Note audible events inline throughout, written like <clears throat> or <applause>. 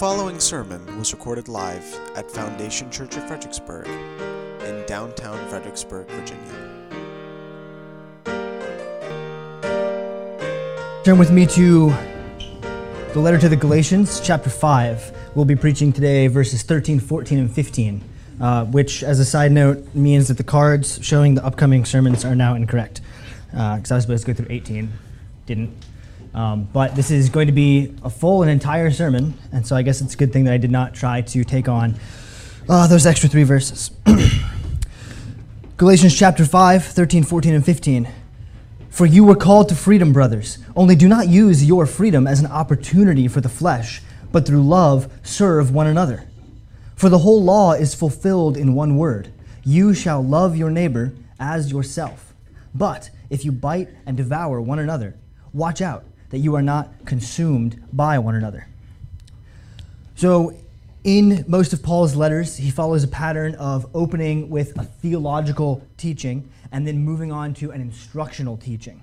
following sermon was recorded live at Foundation Church of Fredericksburg in downtown Fredericksburg, Virginia. Turn with me to the letter to the Galatians, chapter 5. We'll be preaching today verses 13, 14, and 15, uh, which, as a side note, means that the cards showing the upcoming sermons are now incorrect. Because uh, I was supposed to go through 18, didn't. Um, but this is going to be a full and entire sermon, and so I guess it's a good thing that I did not try to take on uh, those extra three verses. <clears throat> Galatians chapter 5, 13, 14, and 15. For you were called to freedom, brothers. Only do not use your freedom as an opportunity for the flesh, but through love serve one another. For the whole law is fulfilled in one word You shall love your neighbor as yourself. But if you bite and devour one another, watch out that you are not consumed by one another. So, in most of Paul's letters, he follows a pattern of opening with a theological teaching and then moving on to an instructional teaching.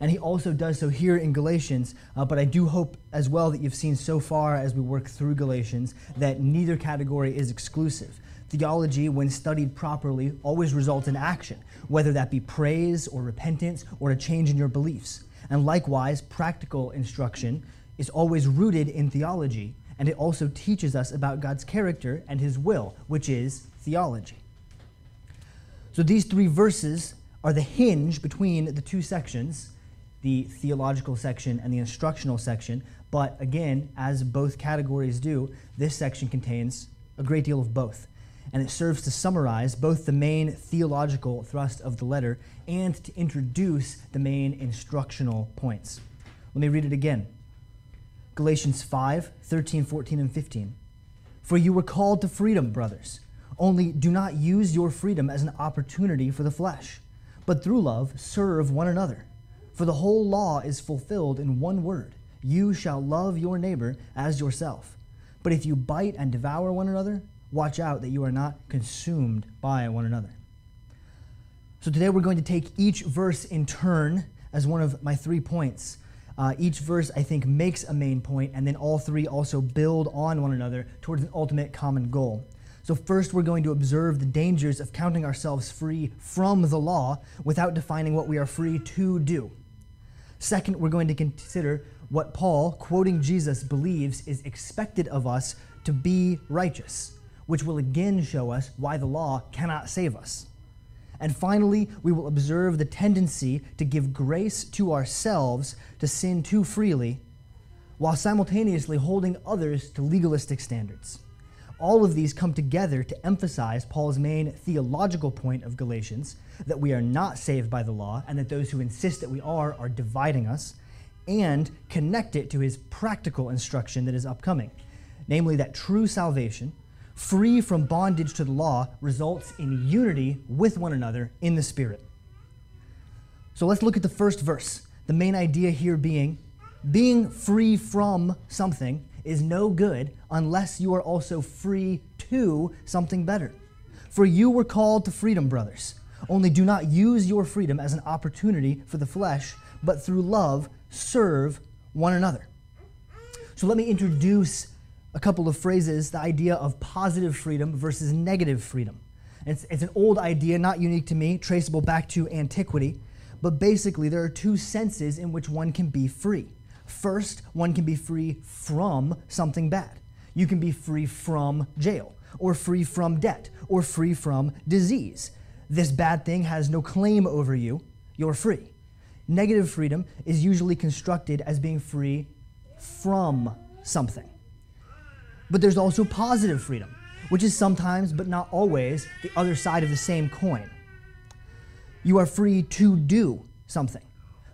And he also does so here in Galatians, uh, but I do hope as well that you've seen so far as we work through Galatians that neither category is exclusive. Theology, when studied properly, always results in action, whether that be praise or repentance or a change in your beliefs. And likewise, practical instruction is always rooted in theology, and it also teaches us about God's character and his will, which is theology. So these three verses are the hinge between the two sections, the theological section and the instructional section. But again, as both categories do, this section contains a great deal of both. And it serves to summarize both the main theological thrust of the letter and to introduce the main instructional points. Let me read it again Galatians 5 13, 14, and 15. For you were called to freedom, brothers. Only do not use your freedom as an opportunity for the flesh, but through love serve one another. For the whole law is fulfilled in one word You shall love your neighbor as yourself. But if you bite and devour one another, watch out that you are not consumed by one another. So today we're going to take each verse in turn as one of my three points. Uh, each verse, I think, makes a main point, and then all three also build on one another towards an ultimate common goal. So, first, we're going to observe the dangers of counting ourselves free from the law without defining what we are free to do. Second, we're going to consider what Paul, quoting Jesus, believes is expected of us to be righteous, which will again show us why the law cannot save us. And finally, we will observe the tendency to give grace to ourselves to sin too freely while simultaneously holding others to legalistic standards. All of these come together to emphasize Paul's main theological point of Galatians that we are not saved by the law and that those who insist that we are are dividing us, and connect it to his practical instruction that is upcoming, namely that true salvation free from bondage to the law, results in unity with one another in the Spirit. So let's look at the first verse. The main idea here being being free from something is no good unless you are also free to something better. For you were called to freedom, brothers. Only do not use your freedom as an opportunity for the flesh, but through love serve one another. So let me introduce a couple of phrases the idea of positive freedom versus negative freedom. It's, it's an old idea, not unique to me, traceable back to antiquity, but basically there are two senses in which one can be free. First, one can be free from something bad. You can be free from jail, or free from debt, or free from disease. This bad thing has no claim over you, you're free. Negative freedom is usually constructed as being free from something. But there's also positive freedom, which is sometimes, but not always, the other side of the same coin. You are free to do something.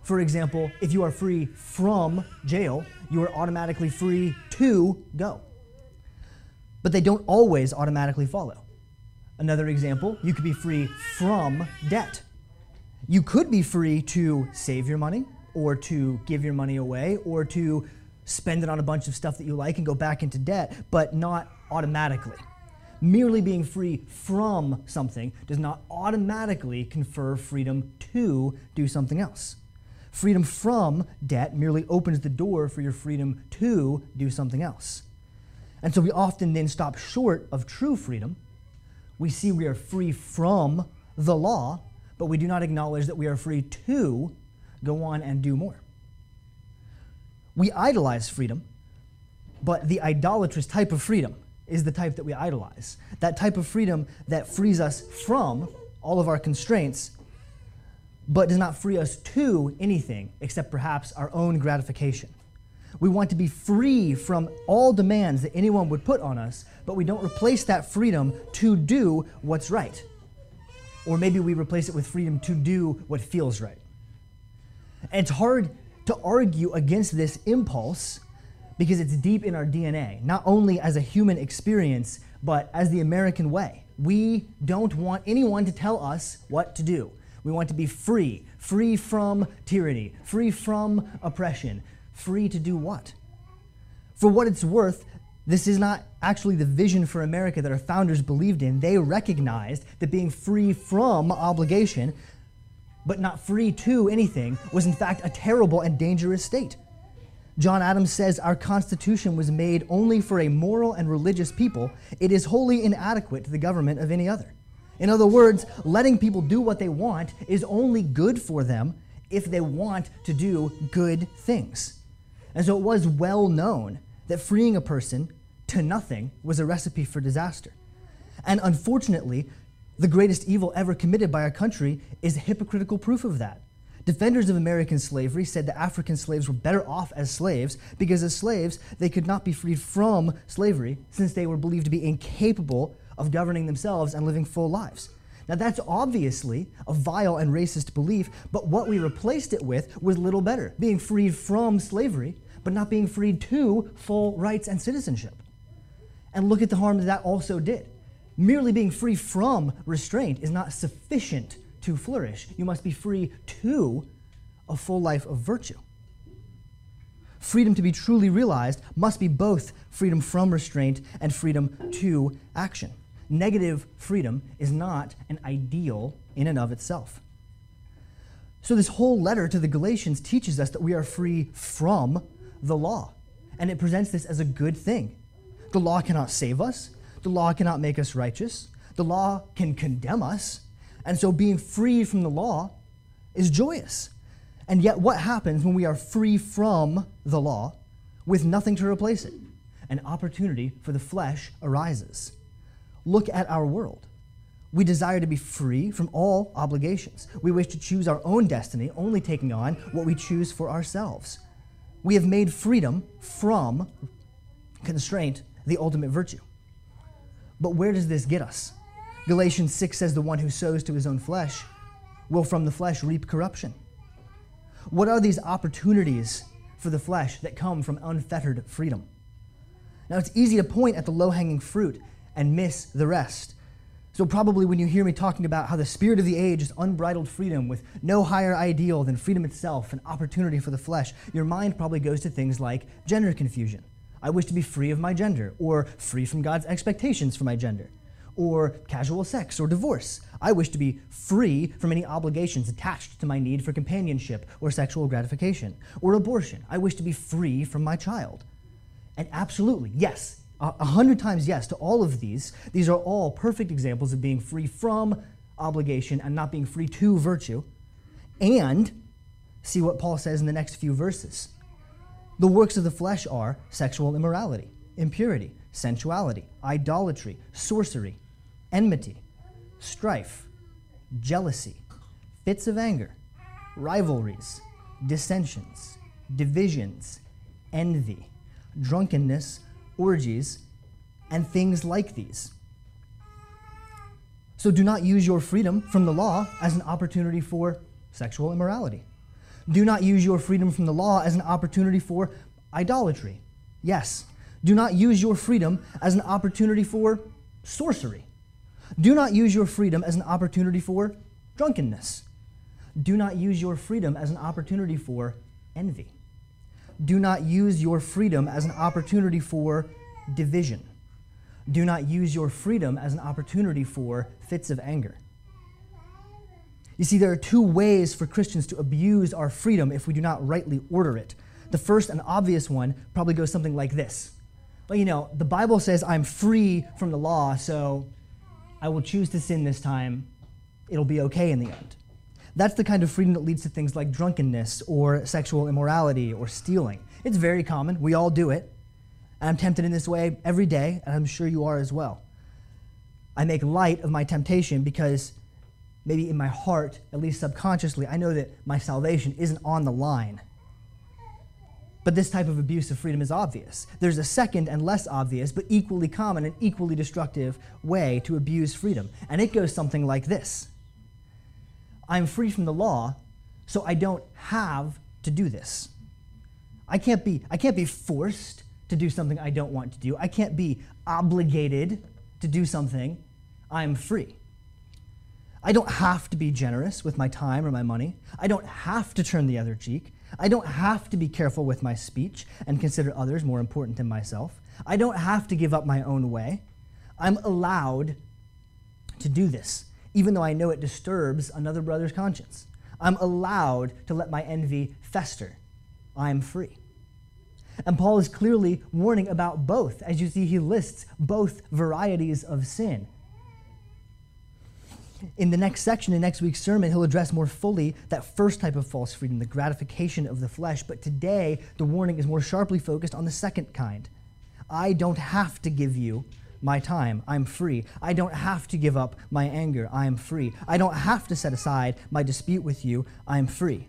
For example, if you are free from jail, you are automatically free to go. But they don't always automatically follow. Another example, you could be free from debt. You could be free to save your money, or to give your money away, or to spend it on a bunch of stuff that you like and go back into debt, but not automatically. Merely being free from something does not automatically confer freedom to do something else. Freedom from debt merely opens the door for your freedom to do something else. And so we often then stop short of true freedom. We see we are free from the law, but we do not acknowledge that we are free to go on and do more. We idolize freedom, but the idolatrous type of freedom is the type that we idolize. That type of freedom that frees us from all of our constraints, but does not free us to anything except perhaps our own gratification. We want to be free from all demands that anyone would put on us, but we don't replace that freedom to do what's right. Or maybe we replace it with freedom to do what feels right. And it's hard to argue against this impulse because it's deep in our DNA, not only as a human experience, but as the American way. We don't want anyone to tell us what to do. We want to be free, free from tyranny, free from oppression, free to do what? For what it's worth, this is not actually the vision for America that our founders believed in. They recognized that being free from obligation, but not free to anything, was in fact a terrible and dangerous state. John Adams says our Constitution was made only for a moral and religious people. It is wholly inadequate to the government of any other. In other words, letting people do what they want is only good for them if they want to do good things. And so it was well known that freeing a person to nothing was a recipe for disaster. And unfortunately, the greatest evil ever committed by our country is a hypocritical proof of that. Defenders of American slavery said that African slaves were better off as slaves because, as slaves, they could not be freed from slavery since they were believed to be incapable of governing themselves and living full lives. Now, that's obviously a vile and racist belief, but what we replaced it with was little better being freed from slavery, but not being freed to full rights and citizenship. And look at the harm that that also did. Merely being free from restraint is not sufficient to flourish. You must be free to a full life of virtue. Freedom to be truly realized must be both freedom from restraint and freedom to action negative freedom is not an ideal in and of itself. So, this whole letter to the Galatians teaches us that we are free from the law, and it presents this as a good thing. The law cannot save us, the law cannot make us righteous, the law can condemn us, and so being free from the law is joyous. And yet, what happens when we are free from the law with nothing to replace it? An opportunity for the flesh arises. Look at our world. We desire to be free from all obligations. We wish to choose our own destiny, only taking on what we choose for ourselves. We have made freedom from constraint the ultimate virtue. But where does this get us? Galatians 6 says, The one who sows to his own flesh will from the flesh reap corruption. What are these opportunities for the flesh that come from unfettered freedom? Now, it's easy to point at the low hanging fruit and miss the rest. So, probably when you hear me talking about how the spirit of the age is unbridled freedom with no higher ideal than freedom itself, and opportunity for the flesh, your mind probably goes to things like gender confusion. I wish to be free of my gender, or free from God's expectations for my gender, or casual sex or divorce. I wish to be free from any obligations attached to my need for companionship or sexual gratification, or abortion. I wish to be free from my child. And absolutely, yes, a hundred times yes to all of these. These are all perfect examples of being free from obligation and not being free to virtue. And see what Paul says in the next few verses. The works of the flesh are sexual immorality, impurity, sensuality, idolatry, sorcery, enmity, strife, jealousy, fits of anger, rivalries, dissensions, divisions, envy, drunkenness, orgies, and things like these. So do not use your freedom from the law as an opportunity for sexual immorality. Do not use your freedom from the law as an opportunity for idolatry. Yes. Do not use your freedom as an opportunity for sorcery. Do not use your freedom as an opportunity for drunkenness. Do not use your freedom as an opportunity for envy do not use your freedom as an opportunity for division. Do not use your freedom as an opportunity for fits of anger. You see, there are two ways for Christians to abuse our freedom if we do not rightly order it. The first and obvious one probably goes something like this well, you know, the Bible says I'm free from the law, so I will choose to sin this time. It'll be okay in the end. That's the kind of freedom that leads to things like drunkenness or sexual immorality or stealing. It's very common. We all do it. And I'm tempted in this way every day, and I'm sure you are as well. I make light of my temptation because maybe in my heart, at least subconsciously, I know that my salvation isn't on the line. But this type of abuse of freedom is obvious. There's a second and less obvious, but equally common and equally destructive way to abuse freedom. And it goes something like this I'm free from the law, so I don't have to do this. I can't be, I can't be forced to do something I don't want to do. I can't be obligated to do something. I'm free. I don't have to be generous with my time or my money. I don't have to turn the other cheek. I don't have to be careful with my speech and consider others more important than myself. I don't have to give up my own way. I'm allowed to do this, even though I know it disturbs another brother's conscience. I'm allowed to let my envy fester. I'm free. And Paul is clearly warning about both. As you see, he lists both varieties of sin in the next section, in next week's sermon, he'll address more fully that first type of false freedom, the gratification of the flesh. But today, the warning is more sharply focused on the second kind. I don't have to give you my time. I'm free. I don't have to give up my anger. I am free. I don't have to set aside my dispute with you. I am free.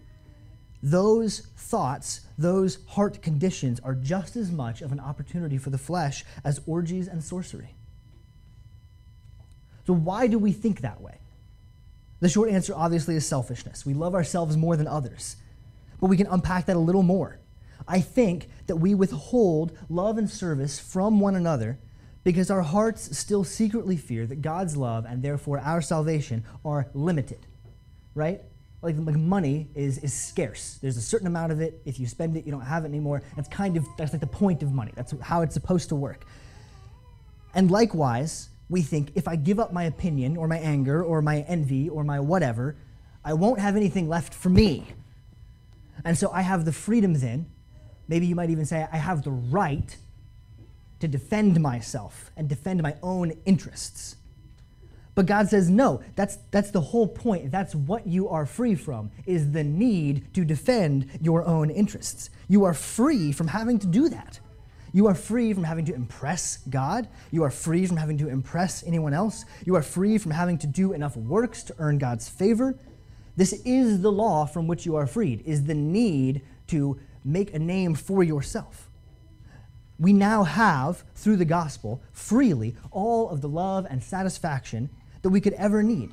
Those thoughts, those heart conditions are just as much of an opportunity for the flesh as orgies and sorcery. So, why do we think that way? The short answer, obviously, is selfishness. We love ourselves more than others. But we can unpack that a little more. I think that we withhold love and service from one another because our hearts still secretly fear that God's love and therefore our salvation are limited, right? Like, like money is, is scarce. There's a certain amount of it. If you spend it, you don't have it anymore. That's kind of that's like the point of money. That's how it's supposed to work. And likewise, we think if I give up my opinion or my anger or my envy or my whatever, I won't have anything left for me. And so I have the freedom then, maybe you might even say I have the right to defend myself and defend my own interests. But God says, no, that's, that's the whole point. That's what you are free from, is the need to defend your own interests. You are free from having to do that. You are free from having to impress God. You are free from having to impress anyone else. You are free from having to do enough works to earn God's favor. This is the law from which you are freed, is the need to make a name for yourself. We now have, through the gospel, freely all of the love and satisfaction that we could ever need.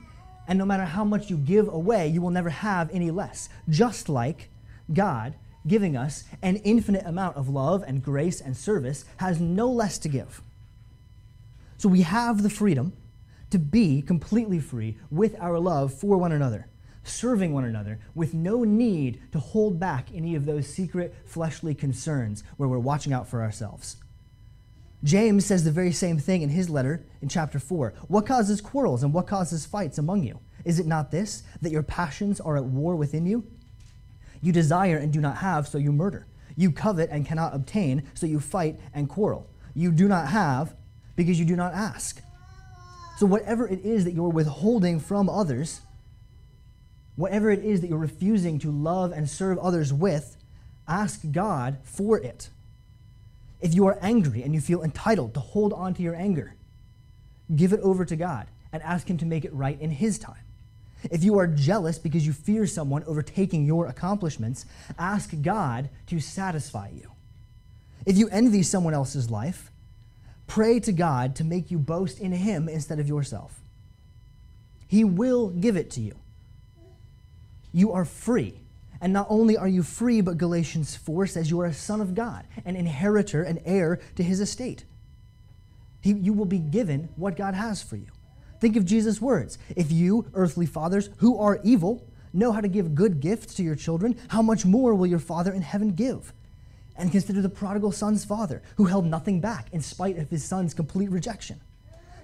And no matter how much you give away, you will never have any less. Just like God giving us an infinite amount of love and grace and service, has no less to give. So we have the freedom to be completely free with our love for one another, serving one another with no need to hold back any of those secret fleshly concerns where we're watching out for ourselves. James says the very same thing in his letter in chapter 4. What causes quarrels and what causes fights among you? Is it not this, that your passions are at war within you? You desire and do not have, so you murder. You covet and cannot obtain, so you fight and quarrel. You do not have because you do not ask. So, whatever it is that you're withholding from others, whatever it is that you're refusing to love and serve others with, ask God for it. If you are angry and you feel entitled to hold on to your anger, give it over to God and ask Him to make it right in His time. If you are jealous because you fear someone overtaking your accomplishments, ask God to satisfy you. If you envy someone else's life, pray to God to make you boast in Him instead of yourself. He will give it to you. You are free. And not only are you free, but Galatians 4 says you are a son of God, an inheritor, an heir to His estate. He, you will be given what God has for you. Think of Jesus' words. If you, earthly fathers, who are evil, know how to give good gifts to your children, how much more will your Father in heaven give? And consider the prodigal son's father, who held nothing back in spite of his son's complete rejection.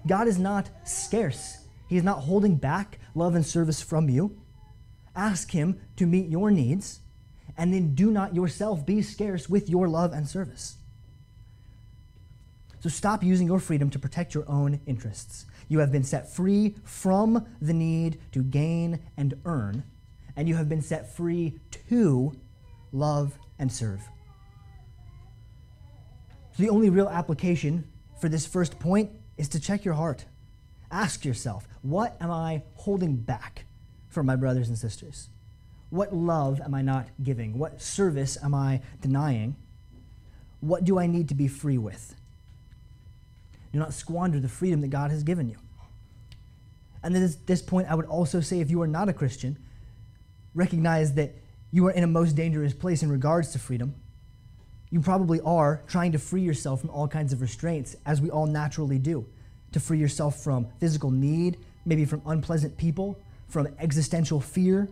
God is not scarce, He is not holding back love and service from you. Ask Him to meet your needs, and then do not yourself be scarce with your love and service. So stop using your freedom to protect your own interests. You have been set free from the need to gain and earn, and you have been set free to love and serve. So the only real application for this first point is to check your heart. Ask yourself, what am I holding back from my brothers and sisters? What love am I not giving? What service am I denying? What do I need to be free with? Do not squander the freedom that God has given you. And at this point, I would also say if you are not a Christian, recognize that you are in a most dangerous place in regards to freedom. You probably are trying to free yourself from all kinds of restraints, as we all naturally do. To free yourself from physical need, maybe from unpleasant people, from existential fear,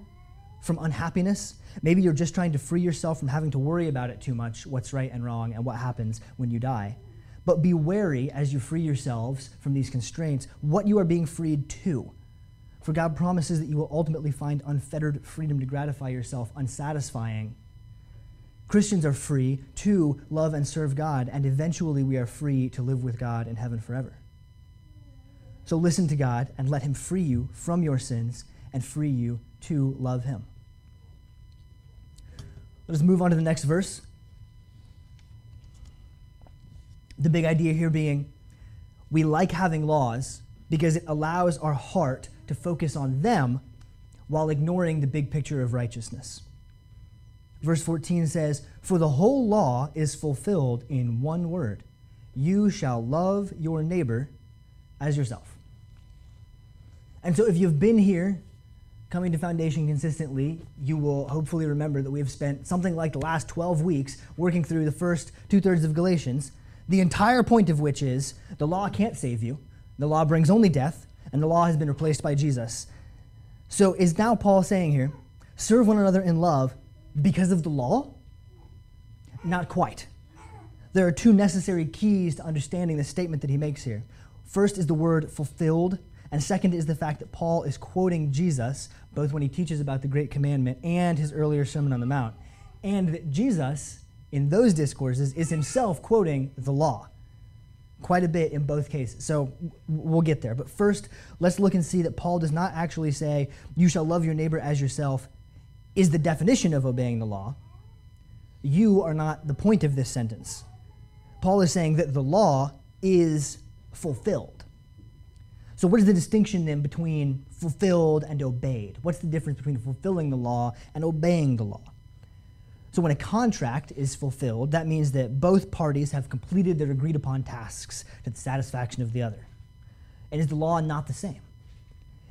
from unhappiness. Maybe you're just trying to free yourself from having to worry about it too much, what's right and wrong, and what happens when you die. But be wary as you free yourselves from these constraints what you are being freed to. For God promises that you will ultimately find unfettered freedom to gratify yourself unsatisfying. Christians are free to love and serve God, and eventually we are free to live with God in heaven forever. So listen to God and let Him free you from your sins and free you to love Him. Let us move on to the next verse. The big idea here being we like having laws because it allows our heart to focus on them while ignoring the big picture of righteousness. Verse 14 says, For the whole law is fulfilled in one word you shall love your neighbor as yourself. And so if you've been here coming to Foundation consistently, you will hopefully remember that we have spent something like the last 12 weeks working through the first two thirds of Galatians, the entire point of which is the law can't save you, the law brings only death, and the law has been replaced by Jesus. So is now Paul saying here, serve one another in love because of the law? Not quite. There are two necessary keys to understanding the statement that he makes here. First is the word fulfilled, and second is the fact that Paul is quoting Jesus, both when he teaches about the Great Commandment and his earlier Sermon on the Mount, and that Jesus, in those discourses, is himself quoting the law. Quite a bit in both cases. So we'll get there. But first, let's look and see that Paul does not actually say, You shall love your neighbor as yourself, is the definition of obeying the law. You are not the point of this sentence. Paul is saying that the law is fulfilled. So, what is the distinction then between fulfilled and obeyed? What's the difference between fulfilling the law and obeying the law? So, when a contract is fulfilled, that means that both parties have completed their agreed upon tasks to the satisfaction of the other. And is the law not the same?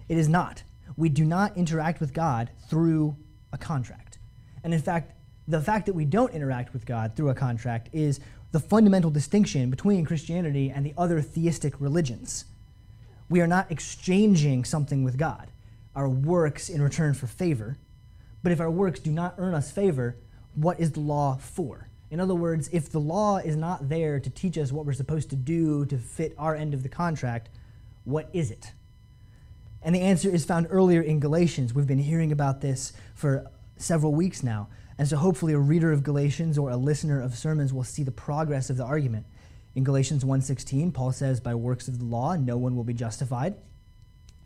It is not. We do not interact with God through a contract. And in fact, the fact that we don't interact with God through a contract is the fundamental distinction between Christianity and the other theistic religions. We are not exchanging something with God, our works in return for favor. But if our works do not earn us favor, what is the law for? In other words, if the law is not there to teach us what we're supposed to do to fit our end of the contract, what is it? And the answer is found earlier in Galatians. We've been hearing about this for several weeks now. And so hopefully a reader of Galatians or a listener of sermons will see the progress of the argument. In Galatians 1:16, Paul says, "By works of the law, no one will be justified."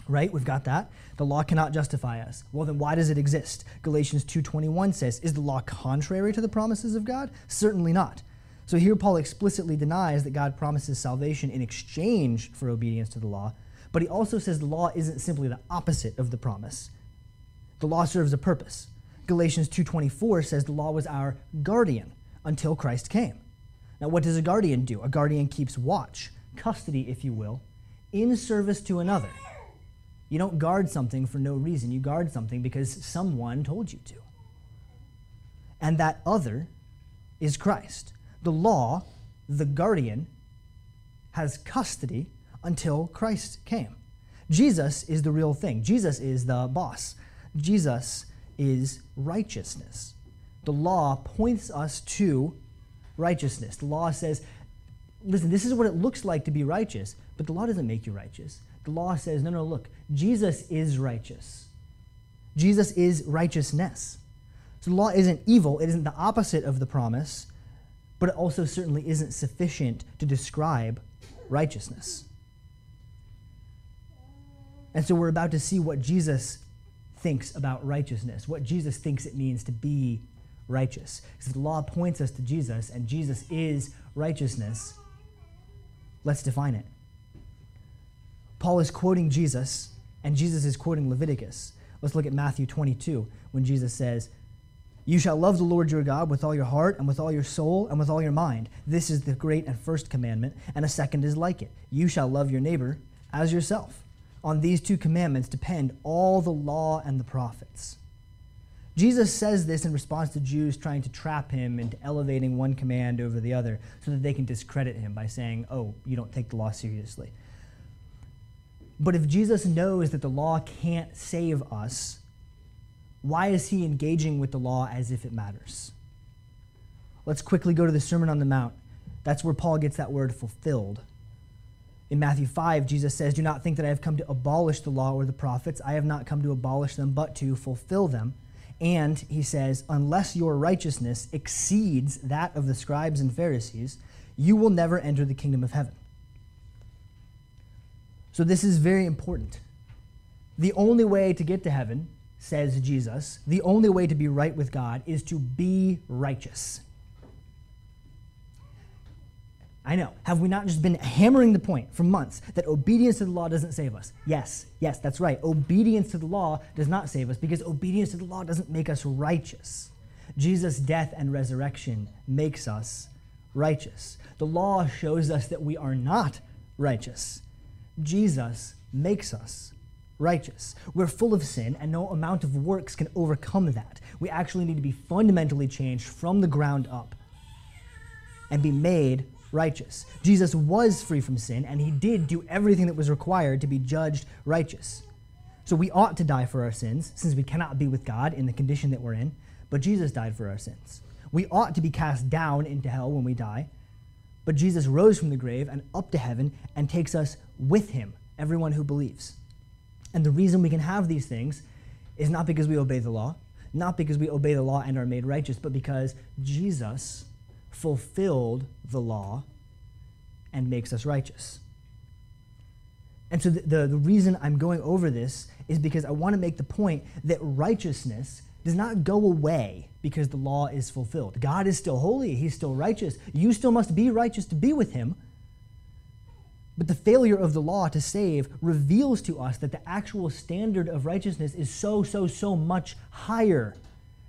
Right? We've got that. The law cannot justify us. Well, then why does it exist? Galatians 2:21 says, "Is the law contrary to the promises of God?" Certainly not. So here Paul explicitly denies that God promises salvation in exchange for obedience to the law, but he also says the law isn't simply the opposite of the promise. The law serves a purpose. Galatians 2:24 says the law was our guardian until Christ came. Now, what does a guardian do? A guardian keeps watch, custody, if you will, in service to another. You don't guard something for no reason. You guard something because someone told you to. And that other is Christ. The law, the guardian, has custody until Christ came. Jesus is the real thing. Jesus is the boss. Jesus is righteousness. The law points us to righteousness. The law says, listen, this is what it looks like to be righteous, but the law doesn't make you righteous. The law says, no, no, look, Jesus is righteous. Jesus is righteousness. So the law isn't evil, it isn't the opposite of the promise, but it also certainly isn't sufficient to describe righteousness. And so we're about to see what Jesus thinks about righteousness, what Jesus thinks it means to be righteous. Because the law points us to Jesus, and Jesus is righteousness. Let's define it. Paul is quoting Jesus, and Jesus is quoting Leviticus. Let's look at Matthew 22 when Jesus says, You shall love the Lord your God with all your heart, and with all your soul, and with all your mind. This is the great and first commandment, and a second is like it. You shall love your neighbor as yourself. On these two commandments depend all the law and the prophets. Jesus says this in response to Jews trying to trap him into elevating one command over the other so that they can discredit him by saying, Oh, you don't take the law seriously. But if Jesus knows that the law can't save us, why is he engaging with the law as if it matters? Let's quickly go to the Sermon on the Mount. That's where Paul gets that word fulfilled. In Matthew 5, Jesus says, Do not think that I have come to abolish the law or the prophets. I have not come to abolish them, but to fulfill them. And he says, Unless your righteousness exceeds that of the scribes and Pharisees, you will never enter the kingdom of heaven. So, this is very important. The only way to get to heaven, says Jesus, the only way to be right with God is to be righteous. I know. Have we not just been hammering the point for months that obedience to the law doesn't save us? Yes, yes, that's right. Obedience to the law does not save us because obedience to the law doesn't make us righteous. Jesus' death and resurrection makes us righteous. The law shows us that we are not righteous. Jesus makes us righteous. We're full of sin, and no amount of works can overcome that. We actually need to be fundamentally changed from the ground up and be made righteous. Jesus was free from sin, and he did do everything that was required to be judged righteous. So we ought to die for our sins, since we cannot be with God in the condition that we're in, but Jesus died for our sins. We ought to be cast down into hell when we die, but Jesus rose from the grave and up to heaven and takes us with him, everyone who believes. And the reason we can have these things is not because we obey the law, not because we obey the law and are made righteous, but because Jesus fulfilled the law and makes us righteous. And so the, the, the, reason I'm going over this is because I want to make the point that righteousness does not go away because the law is fulfilled. God is still holy, He's still righteous. You still must be righteous to be with Him. But the failure of the law to save reveals to us that the actual standard of righteousness is so, so, so much higher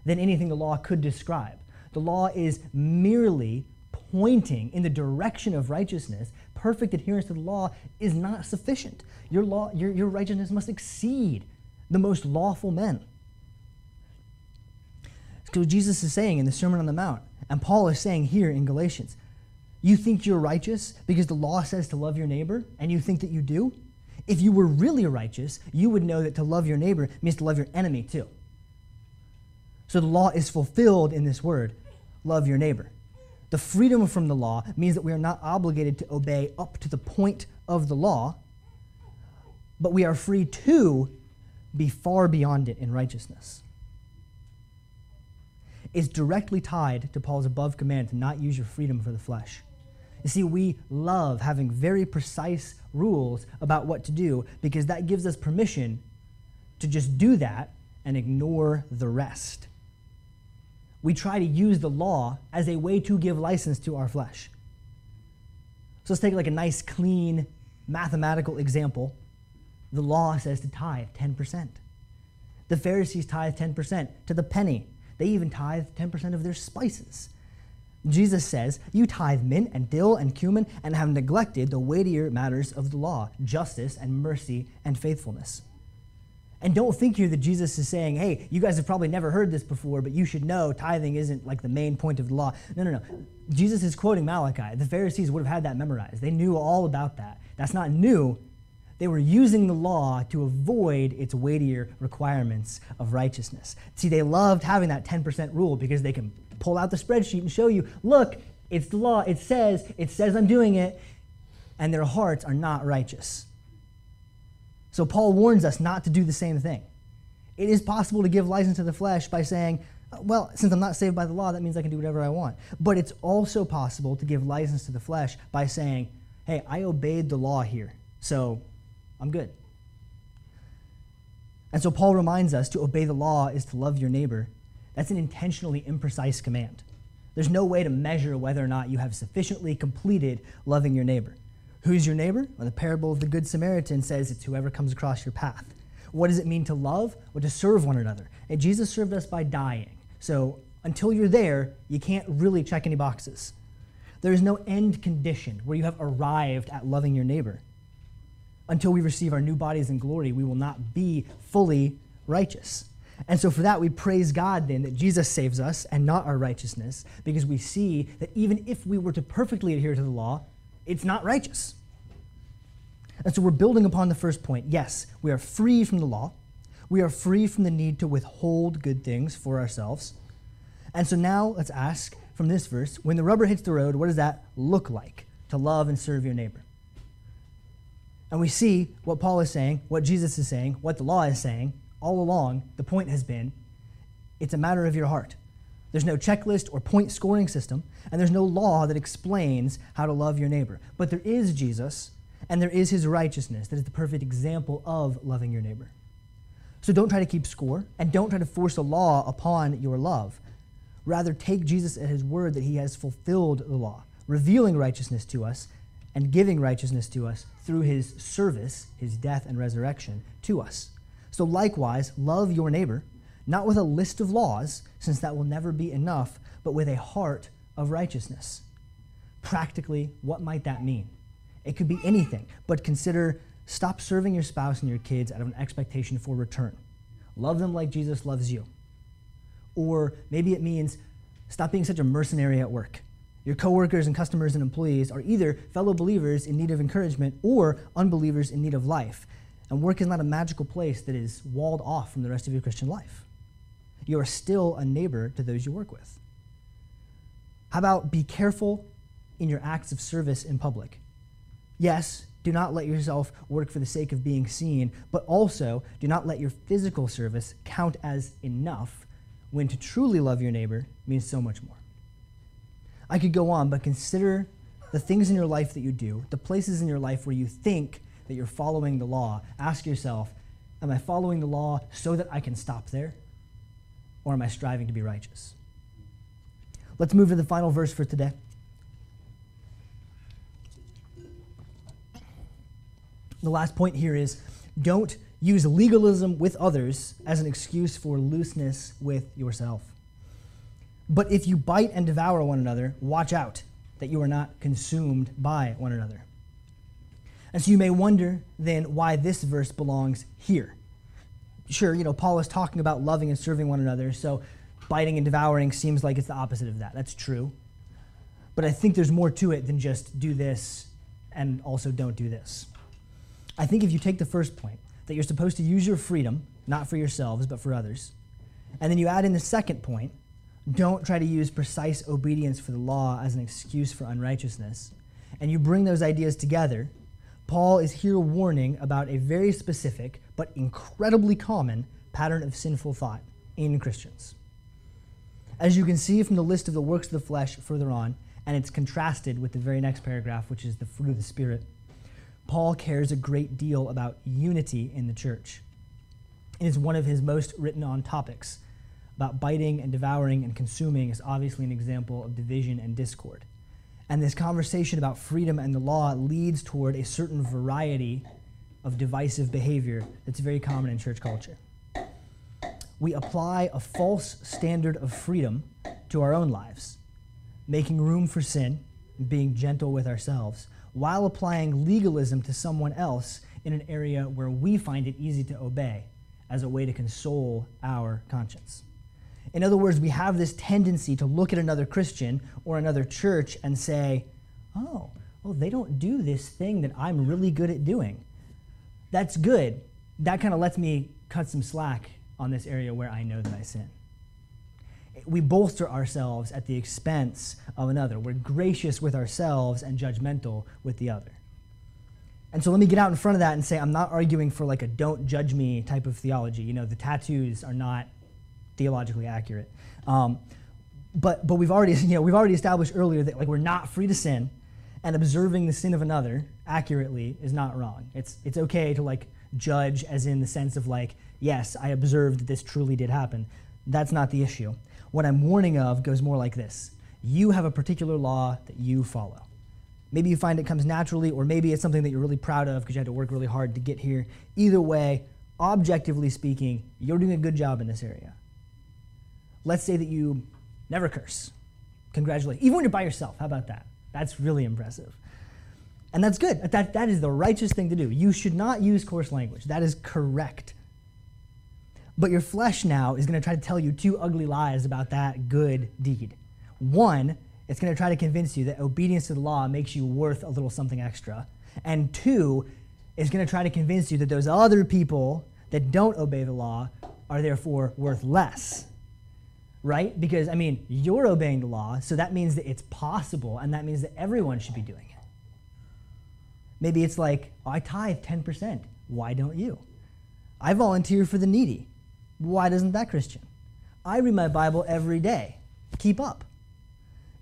than anything the law could describe. The law is merely pointing in the direction of righteousness. Perfect adherence to the law is not sufficient. Your, law, your, your righteousness must exceed the most lawful men. So Jesus is saying in the Sermon on the Mount, and Paul is saying here in Galatians, you think you're righteous because the law says to love your neighbor, and you think that you do? If you were really righteous, you would know that to love your neighbor means to love your enemy too. So the law is fulfilled in this word love your neighbor. The freedom from the law means that we are not obligated to obey up to the point of the law, but we are free to be far beyond it in righteousness. It's directly tied to Paul's above command to not use your freedom for the flesh. You see, we love having very precise rules about what to do because that gives us permission to just do that and ignore the rest we try to use the law as a way to give license to our flesh. So let's take like a nice, clean mathematical example. The law says to tithe 10%. The Pharisees tithe 10% to the penny. They even tithe 10% of their spices. Jesus says, You tithe mint and dill and cumin and have neglected the weightier matters of the law justice and mercy and faithfulness. And don't think here that Jesus is saying, hey, you guys have probably never heard this before, but you should know tithing isn't like the main point of the law. No, no, no. Jesus is quoting Malachi. The Pharisees would have had that memorized. They knew all about that. That's not new. They were using the law to avoid its weightier requirements of righteousness. See, they loved having that 10% rule because they can pull out the spreadsheet and show you, look, it's the law. It says, it says I'm doing it. And their hearts are not righteous. So Paul warns us not to do the same thing. It is possible to give license to the flesh by saying, well, since I'm not saved by the law, that means I can do whatever I want. But it's also possible to give license to the flesh by saying, hey, I obeyed the law here, so I'm good. And so Paul reminds us to obey the law is to love your neighbor. That's an intentionally imprecise command. There's no way to measure whether or not you have sufficiently completed loving your neighbor. Who's your neighbor? Well, the parable of the Good Samaritan says it's whoever comes across your path. What does it mean to love? Well, to serve one another. And Jesus served us by dying. So until you're there, you can't really check any boxes. There is no end condition where you have arrived at loving your neighbor. Until we receive our new bodies in glory, we will not be fully righteous. And so, for that, we praise God then that Jesus saves us and not our righteousness, because we see that even if we were to perfectly adhere to the law, it's not righteous. And so, we're building upon the first point. Yes, we are free from the law, we are free from the need to withhold good things for ourselves. And so, now let's ask from this verse when the rubber hits the road, what does that look like to love and serve your neighbor? And we see what Paul is saying, what Jesus is saying, what the law is saying. All along, the point has been it's a matter of your heart. There's no checklist or point scoring system, and there's no law that explains how to love your neighbor. But there is Jesus, and there is his righteousness that is the perfect example of loving your neighbor. So don't try to keep score, and don't try to force a law upon your love. Rather, take Jesus at his word that he has fulfilled the law, revealing righteousness to us and giving righteousness to us through his service, his death and resurrection to us. So, likewise, love your neighbor, not with a list of laws, since that will never be enough, but with a heart of righteousness. Practically, what might that mean? It could be anything, but consider stop serving your spouse and your kids out of an expectation for return. Love them like Jesus loves you. Or maybe it means stop being such a mercenary at work. Your coworkers and customers and employees are either fellow believers in need of encouragement or unbelievers in need of life. And work is not a magical place that is walled off from the rest of your Christian life. You are still a neighbor to those you work with. How about be careful in your acts of service in public? Yes, do not let yourself work for the sake of being seen, but also do not let your physical service count as enough when to truly love your neighbor means so much more. I could go on, but consider the things in your life that you do, the places in your life where you think that you're following the law. Ask yourself, am I following the law so that I can stop there? Or am I striving to be righteous? Let's move to the final verse for today. The last point here is don't use legalism with others as an excuse for looseness with yourself. But if you bite and devour one another, watch out that you are not consumed by one another. And so you may wonder then why this verse belongs here. Sure, you know, Paul is talking about loving and serving one another, so biting and devouring seems like it's the opposite of that. That's true. But I think there's more to it than just do this and also don't do this. I think if you take the first point, that you're supposed to use your freedom, not for yourselves, but for others, and then you add in the second point, don't try to use precise obedience for the law as an excuse for unrighteousness. And you bring those ideas together. Paul is here warning about a very specific but incredibly common pattern of sinful thought in Christians. As you can see from the list of the works of the flesh further on, and it's contrasted with the very next paragraph, which is the fruit of the Spirit, Paul cares a great deal about unity in the church. It is one of his most written on topics about biting and devouring and consuming is obviously an example of division and discord. And this conversation about freedom and the law leads toward a certain variety of divisive behavior that's very common in church culture. We apply a false standard of freedom to our own lives, making room for sin and being gentle with ourselves, while applying legalism to someone else in an area where we find it easy to obey as a way to console our conscience. In other words, we have this tendency to look at another Christian or another church and say, oh, well, they don't do this thing that I'm really good at doing. That's good. That kind of lets me cut some slack on this area where I know that I sin. We bolster ourselves at the expense of another. We're gracious with ourselves and judgmental with the other. And so let me get out in front of that and say I'm not arguing for like a don't judge me type of theology. You know, the tattoos are not theologically accurate. Um, but but we've already <laughs> you know we've already established earlier that like we're not free to sin, and observing the sin of another accurately is not wrong. It's, it's okay to like judge as in the sense of like, yes, I observed this truly did happen. That's not the issue. What I'm warning of goes more like this you have a particular law that you follow. Maybe you find it comes naturally, or maybe it's something that you're really proud of because you had to work really hard to get here. Either way, objectively speaking, you're doing a good job in this area. Let's say that you never curse. Congratulations. Even when you're by yourself, how about that? That's really impressive. And that's good. That, that is the righteous thing to do. You should not use coarse language. That is correct. But your flesh now is going to try to tell you two ugly lies about that good deed. One, it's going to try to convince you that obedience to the law makes you worth a little something extra. And two, it's going to try to convince you that those other people that don't obey the law are therefore worth less. Right? Because, I mean, you're obeying the law, so that means that it's possible, and that means that everyone should be doing it. Maybe it's like, oh, I tithe 10%. Why don't you? I volunteer for the needy. Why doesn't that Christian? I read my Bible every day. Keep up.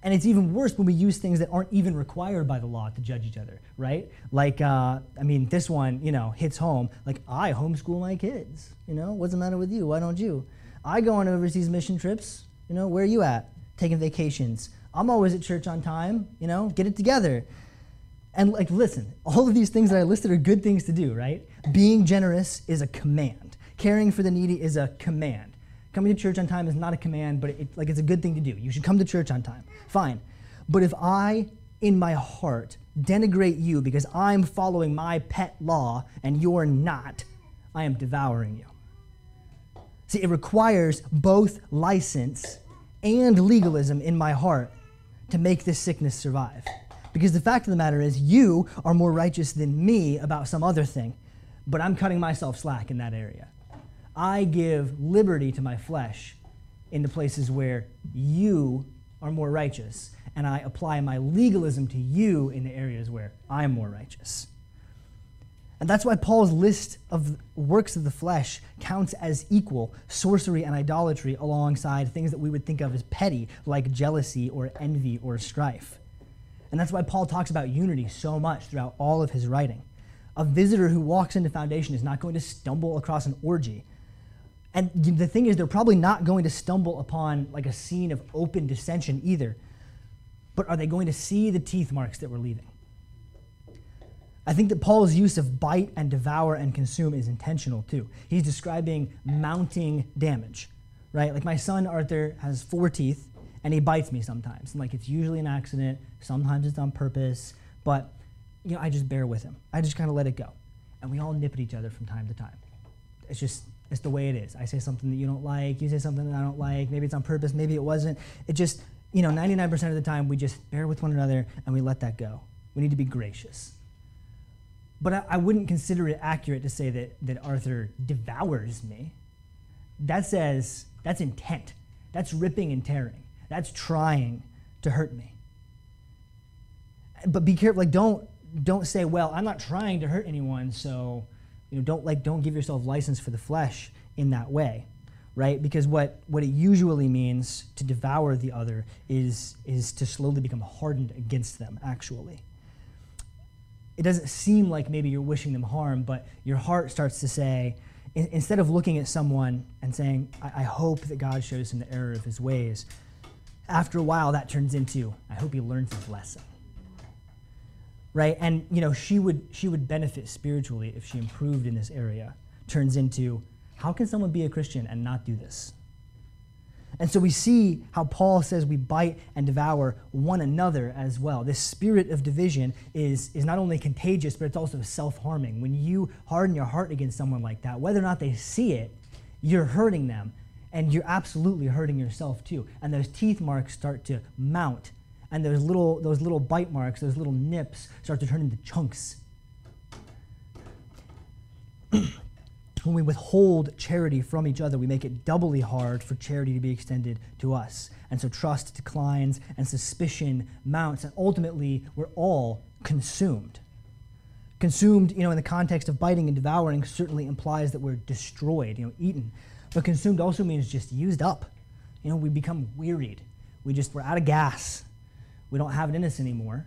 And it's even worse when we use things that aren't even required by the law to judge each other, right? Like, uh, I mean, this one, you know, hits home. Like, I homeschool my kids. You know, what's the matter with you? Why don't you? I go on overseas mission trips. You know, where are you at? Taking vacations. I'm always at church on time. You know, get it together. And like, listen, all of these things that I listed are good things to do, right? Being generous is a command. Caring for the needy is a command. Coming to church on time is not a command, but it, like it's a good thing to do. You should come to church on time. Fine. But if I, in my heart, denigrate you because I'm following my pet law and you're not, I am devouring you. See, it requires both license and legalism in my heart to make this sickness survive. Because the fact of the matter is, you are more righteous than me about some other thing, but I'm cutting myself slack in that area. I give liberty to my flesh in the places where you are more righteous, and I apply my legalism to you in the areas where I'm more righteous. And that's why Paul's list of works of the flesh counts as equal sorcery and idolatry alongside things that we would think of as petty, like jealousy or envy or strife. And that's why Paul talks about unity so much throughout all of his writing. A visitor who walks into Foundation is not going to stumble across an orgy and the thing is, they're probably not going to stumble upon like a scene of open dissension either. But are they going to see the teeth marks that we're leaving? I think that Paul's use of bite and devour and consume is intentional too. He's describing mounting damage, right? Like my son Arthur has four teeth and he bites me sometimes. And like it's usually an accident, sometimes it's on purpose, but you know, I just bear with him. I just kind of let it go. And we all nip at each other from time to time. It's just it's the way it is. I say something that you don't like, you say something that I don't like. Maybe it's on purpose, maybe it wasn't. It just, you know, 99% of the time we just bear with one another and we let that go. We need to be gracious. But I, I wouldn't consider it accurate to say that, that Arthur devours me. That says, that's intent. That's ripping and tearing. That's trying to hurt me. But be careful, like don't don't say, well, I'm not trying to hurt anyone, so you know, don't like don't give yourself license for the flesh in that way, right? Because what what it usually means to devour the other is is to slowly become hardened against them. Actually, it doesn't seem like maybe you're wishing them harm, but your heart starts to say, in, instead of looking at someone and saying, I, I hope that God shows him the error of his ways. After a while, that turns into, I hope he learns his lesson right? And you know, she would she would benefit spiritually if she improved in this area. Turns into how can someone be a Christian and not do this? And so we see how Paul says we bite and devour one another as well. This spirit of division is, is not only contagious, but it's also self harming. When you harden your heart against someone like that, whether or not they see it, you're hurting them. And you're absolutely hurting yourself too. And those teeth marks start to mount and those little, those little bite marks, those little nips, start to turn into chunks. <clears throat> when we withhold charity from each other, we make it doubly hard for charity to be extended to us. And so trust declines and suspicion mounts, and ultimately, we're all consumed. Consumed, you know, in the context of biting and devouring, certainly implies that we're destroyed, you know, eaten. But consumed also means just used up. You know, we become wearied. We just, we're out of gas we don't have it in us anymore.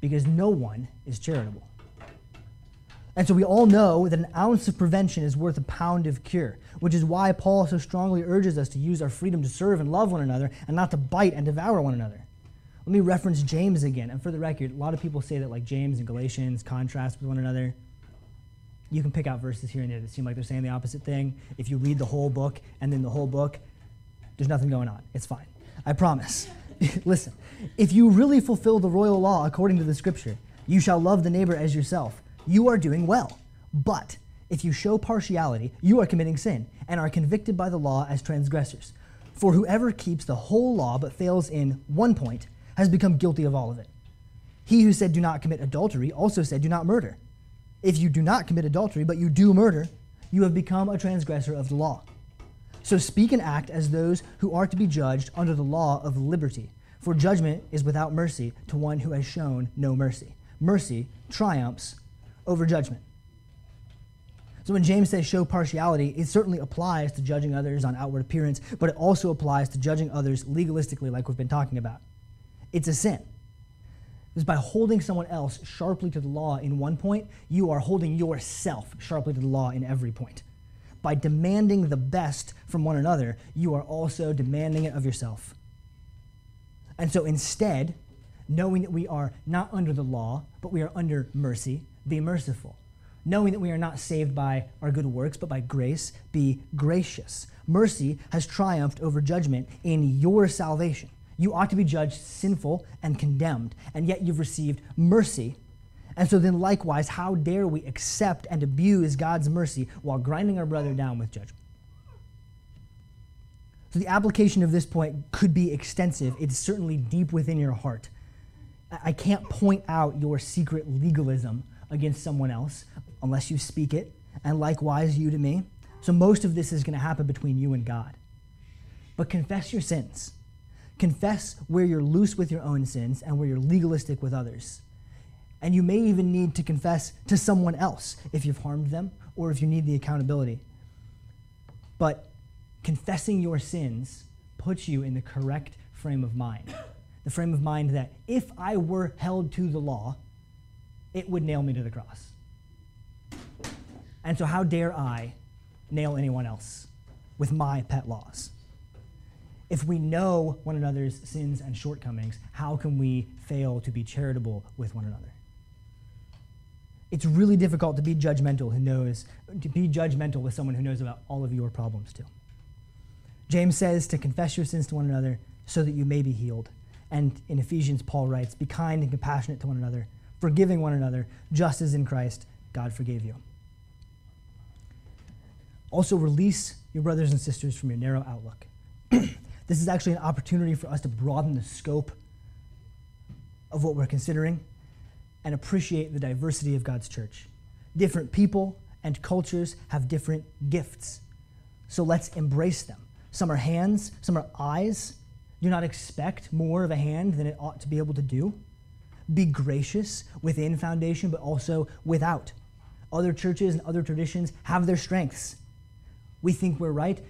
because no one is charitable. And so we all know that an ounce of prevention is worth a pound of cure, which is why Paul so strongly urges us to use our freedom to serve and love one another and not to bite and devour one another. Let me reference James again. And for the record, a lot of people say that like James and Galatians contrast with one another. You can pick out verses here and there that seem like they're saying the opposite thing. If you read the whole book and then the whole book, there's nothing going on. It's fine. I promise. <laughs> Listen, if you really fulfill the royal law according to the scripture, you shall love the neighbor as yourself, you are doing well. But if you show partiality, you are committing sin and are convicted by the law as transgressors. For whoever keeps the whole law but fails in one point has become guilty of all of it. He who said, Do not commit adultery, also said, Do not murder. If you do not commit adultery, but you do murder, you have become a transgressor of the law. So speak and act as those who are to be judged under the law of liberty. For judgment is without mercy to one who has shown no mercy. Mercy triumphs over judgment. So when James says show partiality, it certainly applies to judging others on outward appearance, but it also applies to judging others legalistically, like we've been talking about. It's a sin. Because by holding someone else sharply to the law in one point, you are holding yourself sharply to the law in every point by demanding the best from one another, you are also demanding it of yourself. And so instead, knowing that we are not under the law, but we are under mercy, be merciful. Knowing that we are not saved by our good works, but by grace, be gracious. Mercy has triumphed over judgment in your salvation. You ought to be judged sinful and condemned, and yet you've received mercy and so then, likewise, how dare we accept and abuse God's mercy while grinding our brother down with judgment? So, the application of this point could be extensive. It's certainly deep within your heart. I can't point out your secret legalism against someone else unless you speak it, and likewise, you to me. So, most of this is going to happen between you and God. But confess your sins. Confess where you're loose with your own sins and where you're legalistic with others. And you may even need to confess to someone else if you've harmed them or if you need the accountability. But confessing your sins puts you in the correct frame of mind. The frame of mind that if I were held to the law, it would nail me to the cross. And so, how dare I nail anyone else with my pet laws? If we know one another's sins and shortcomings, how can we fail to be charitable with one another? it's really difficult to be judgmental who knows to be judgmental with someone who knows about all of your problems too. James says to confess your sins to one another so that you may be healed. And in Ephesians, Paul writes, Be kind and compassionate to one another, forgiving one another, just as in Christ God forgave you. Also, release your brothers and sisters from your narrow outlook. <clears throat> this is actually an opportunity for us to broaden the scope of what we're considering and appreciate the diversity of God's church. Different people and cultures have different gifts. So let's embrace them. Some are hands, some are eyes. Do not expect more of a hand than it ought to be able to do. Be gracious within foundation, but also without. Other churches and other traditions have their strengths. We think we're right,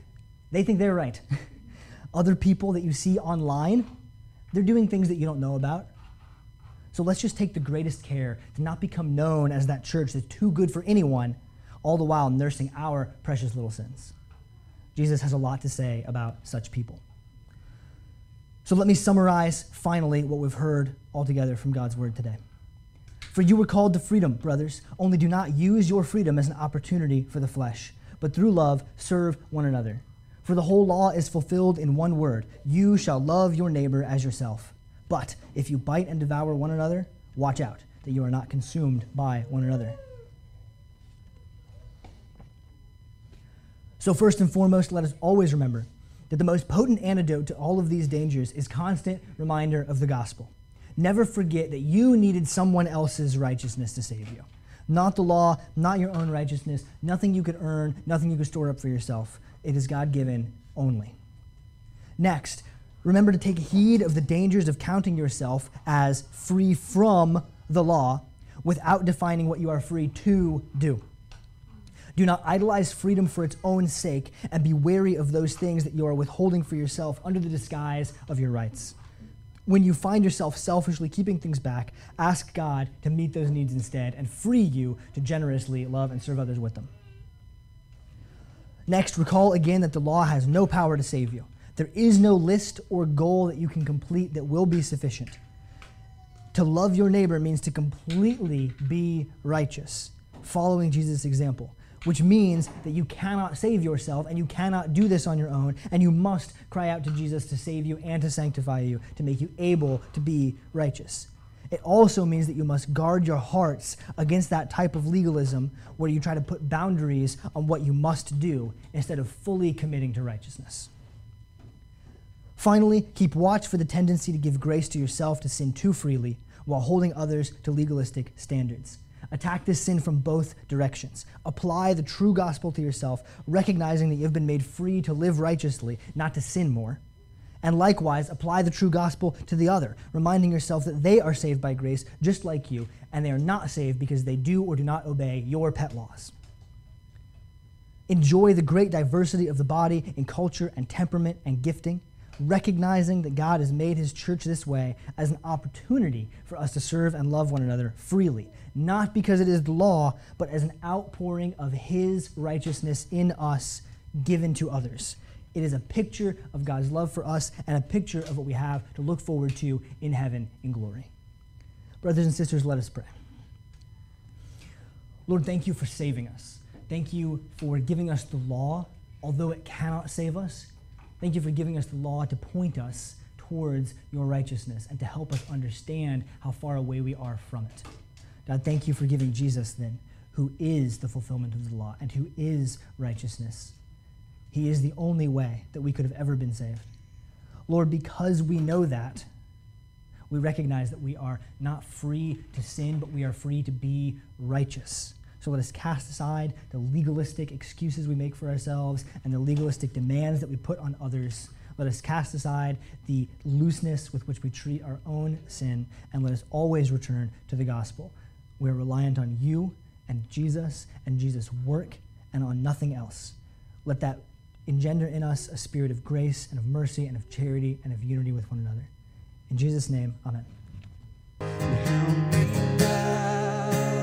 they think they're right. <laughs> other people that you see online, they're doing things that you don't know about so let's just take the greatest care to not become known as that church that's too good for anyone, all the while nursing our precious little sins. Jesus has a lot to say about such people. So let me summarize finally what we've heard altogether from God's word today. For you were called to freedom, brothers, only do not use your freedom as an opportunity for the flesh, but through love serve one another. For the whole law is fulfilled in one word you shall love your neighbor as yourself. But if you bite and devour one another, watch out that you are not consumed by one another. So, first and foremost, let us always remember that the most potent antidote to all of these dangers is constant reminder of the gospel. Never forget that you needed someone else's righteousness to save you. Not the law, not your own righteousness, nothing you could earn, nothing you could store up for yourself. It is God given only. Next, Remember to take heed of the dangers of counting yourself as free from the law without defining what you are free to do. Do not idolize freedom for its own sake, and be wary of those things that you are withholding for yourself under the disguise of your rights. When you find yourself selfishly keeping things back, ask God to meet those needs instead and free you to generously love and serve others with them. Next, recall again that the law has no power to save you. There is no list or goal that you can complete that will be sufficient. To love your neighbor means to completely be righteous, following Jesus' example, which means that you cannot save yourself and you cannot do this on your own, and you must cry out to Jesus to save you and to sanctify you, to make you able to be righteous. It also means that you must guard your hearts against that type of legalism where you try to put boundaries on what you must do instead of fully committing to righteousness. Finally, keep watch for the tendency to give grace to yourself to sin too freely while holding others to legalistic standards. Attack this sin from both directions. Apply the true gospel to yourself, recognizing that you've been made free to live righteously, not to sin more and likewise, apply the true gospel to the other, reminding yourself that they are saved by grace just like you, and they are not saved because they do or do not obey your pet laws. Enjoy the great diversity of the body in culture and temperament and gifting, recognizing that God has made his church this way as an opportunity for us to serve and love one another freely, not because it is the law, but as an outpouring of his righteousness in us given to others. It is a picture of God's love for us and a picture of what we have to look forward to in heaven in glory. Brothers and sisters, let us pray. Lord, thank you for saving us. Thank you for giving us the law, although it cannot save us. Thank you for giving us the law to point us towards your righteousness and to help us understand how far away we are from it. God, thank you for giving Jesus, then, who is the fulfillment of the law and who is righteousness. He is the only way that we could have ever been saved. Lord, because we know that, we recognize that we are not free to sin, but we are free to be righteous. So let us cast aside the legalistic excuses we make for ourselves and the legalistic demands that we put on others. Let us cast aside the looseness with which we treat our own sin, and let us always return to the gospel. We are reliant on you and Jesus and Jesus' work and on nothing else. Let that engender in us a spirit of grace and of mercy and of charity and of unity with one another. In Jesus' name, amen.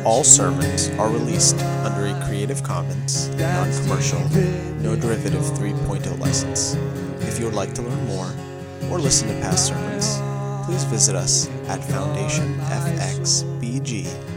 All sermons are released under a Creative Commons, non commercial, no derivative 3.0 license. If you would like to learn more or listen to past sermons, please visit us at foundationfxbg.com